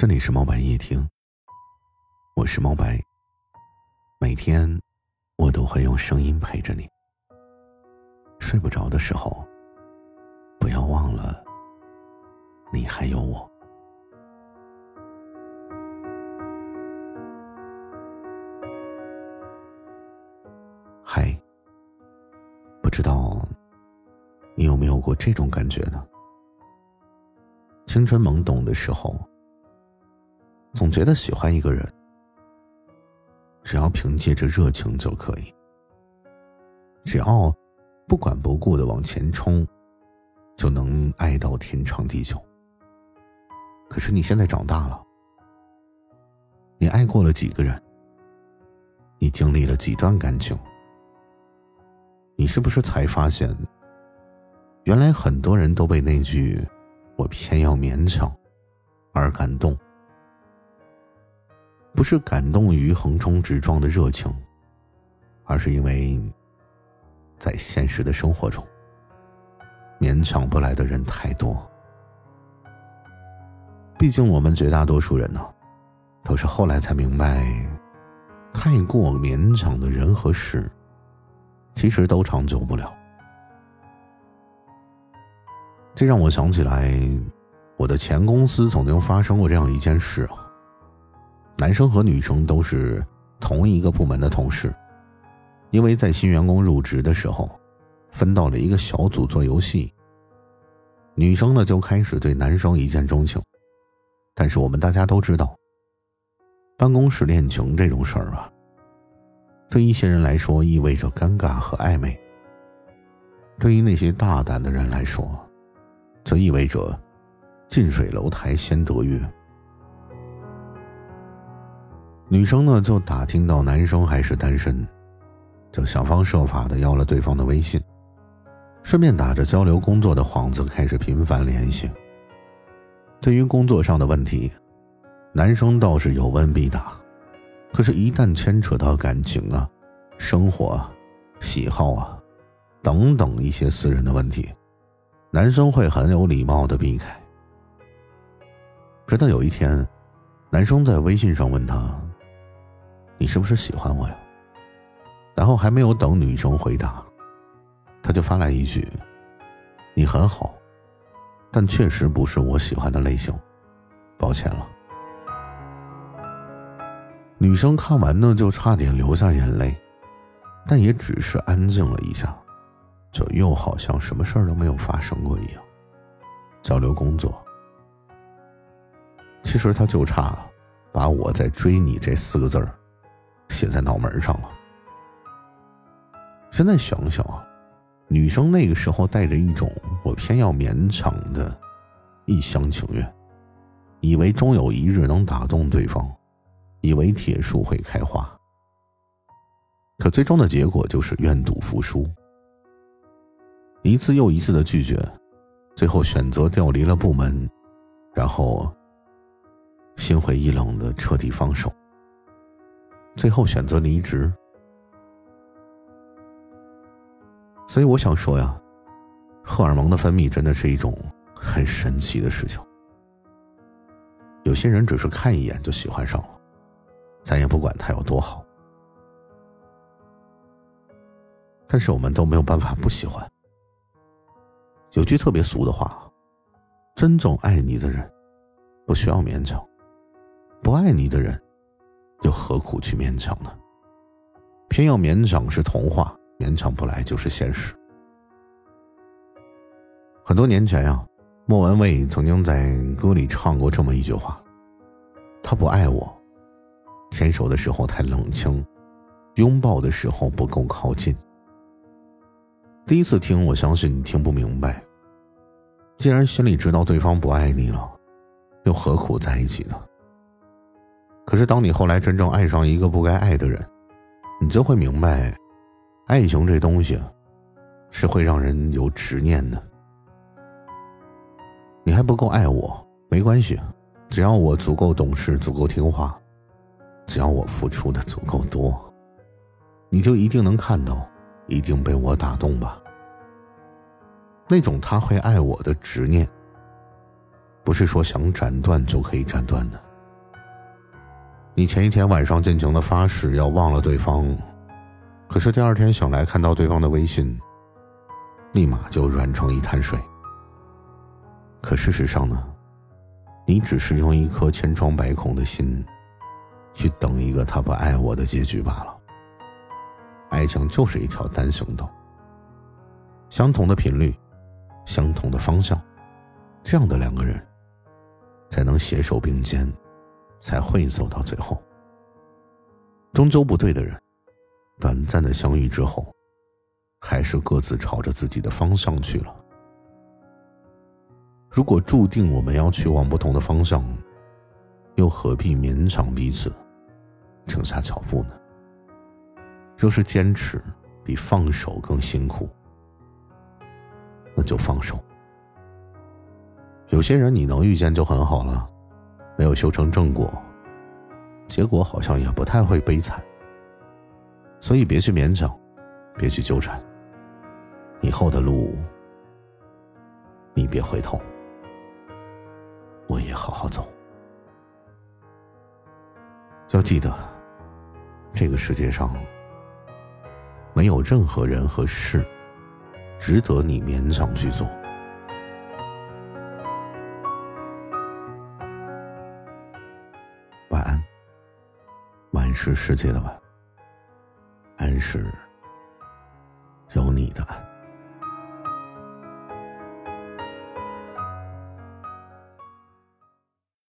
这里是猫白夜听，我是猫白。每天我都会用声音陪着你。睡不着的时候，不要忘了，你还有我。嗨，不知道你有没有过这种感觉呢？青春懵懂的时候。总觉得喜欢一个人，只要凭借着热情就可以，只要不管不顾的往前冲，就能爱到天长地久。可是你现在长大了，你爱过了几个人？你经历了几段感情？你是不是才发现，原来很多人都被那句“我偏要勉强”而感动？不是感动于横冲直撞的热情，而是因为，在现实的生活中，勉强不来的人太多。毕竟我们绝大多数人呢，都是后来才明白，太过勉强的人和事，其实都长久不了。这让我想起来，我的前公司曾经发生过这样一件事啊。男生和女生都是同一个部门的同事，因为在新员工入职的时候，分到了一个小组做游戏。女生呢就开始对男生一见钟情，但是我们大家都知道，办公室恋情这种事儿啊，对一些人来说意味着尴尬和暧昧；对于那些大胆的人来说，则意味着近水楼台先得月。女生呢，就打听到男生还是单身，就想方设法的要了对方的微信，顺便打着交流工作的幌子开始频繁联系。对于工作上的问题，男生倒是有问必答，可是，一旦牵扯到感情啊、生活、啊喜好啊等等一些私人的问题，男生会很有礼貌的避开。直到有一天，男生在微信上问他。你是不是喜欢我呀？然后还没有等女生回答，他就发来一句：“你很好，但确实不是我喜欢的类型，抱歉了。”女生看完呢，就差点流下眼泪，但也只是安静了一下，就又好像什么事儿都没有发生过一样，交流工作。其实他就差把我在追你这四个字儿。写在脑门上了。现在想想啊，女生那个时候带着一种我偏要勉强的一厢情愿，以为终有一日能打动对方，以为铁树会开花。可最终的结果就是愿赌服输，一次又一次的拒绝，最后选择调离了部门，然后心灰意冷的彻底放手。最后选择离职，所以我想说呀，荷尔蒙的分泌真的是一种很神奇的事情。有些人只是看一眼就喜欢上了，咱也不管他有多好，但是我们都没有办法不喜欢。有句特别俗的话，真正爱你的人不需要勉强，不爱你的人。又何苦去勉强呢？偏要勉强是童话，勉强不来就是现实。很多年前呀，莫文蔚曾经在歌里唱过这么一句话：“他不爱我，牵手的时候太冷清，拥抱的时候不够靠近。”第一次听，我相信你听不明白。既然心里知道对方不爱你了，又何苦在一起呢？可是，当你后来真正爱上一个不该爱的人，你就会明白，爱情这东西是会让人有执念的。你还不够爱我，没关系，只要我足够懂事、足够听话，只要我付出的足够多，你就一定能看到，一定被我打动吧。那种他会爱我的执念，不是说想斩断就可以斩断的。你前一天晚上尽情的发誓要忘了对方，可是第二天醒来看到对方的微信，立马就软成一滩水。可事实上呢，你只是用一颗千疮百孔的心，去等一个他不爱我的结局罢了。爱情就是一条单行道，相同的频率，相同的方向，这样的两个人，才能携手并肩。才会走到最后。终究不对的人，短暂的相遇之后，还是各自朝着自己的方向去了。如果注定我们要去往不同的方向，又何必勉强彼此停下脚步呢？若是坚持比放手更辛苦，那就放手。有些人你能遇见就很好了。没有修成正果，结果好像也不太会悲惨，所以别去勉强，别去纠缠。以后的路，你别回头，我也好好走。要记得，这个世界上没有任何人和事值得你勉强去做。是世界的晚，安是有你的爱。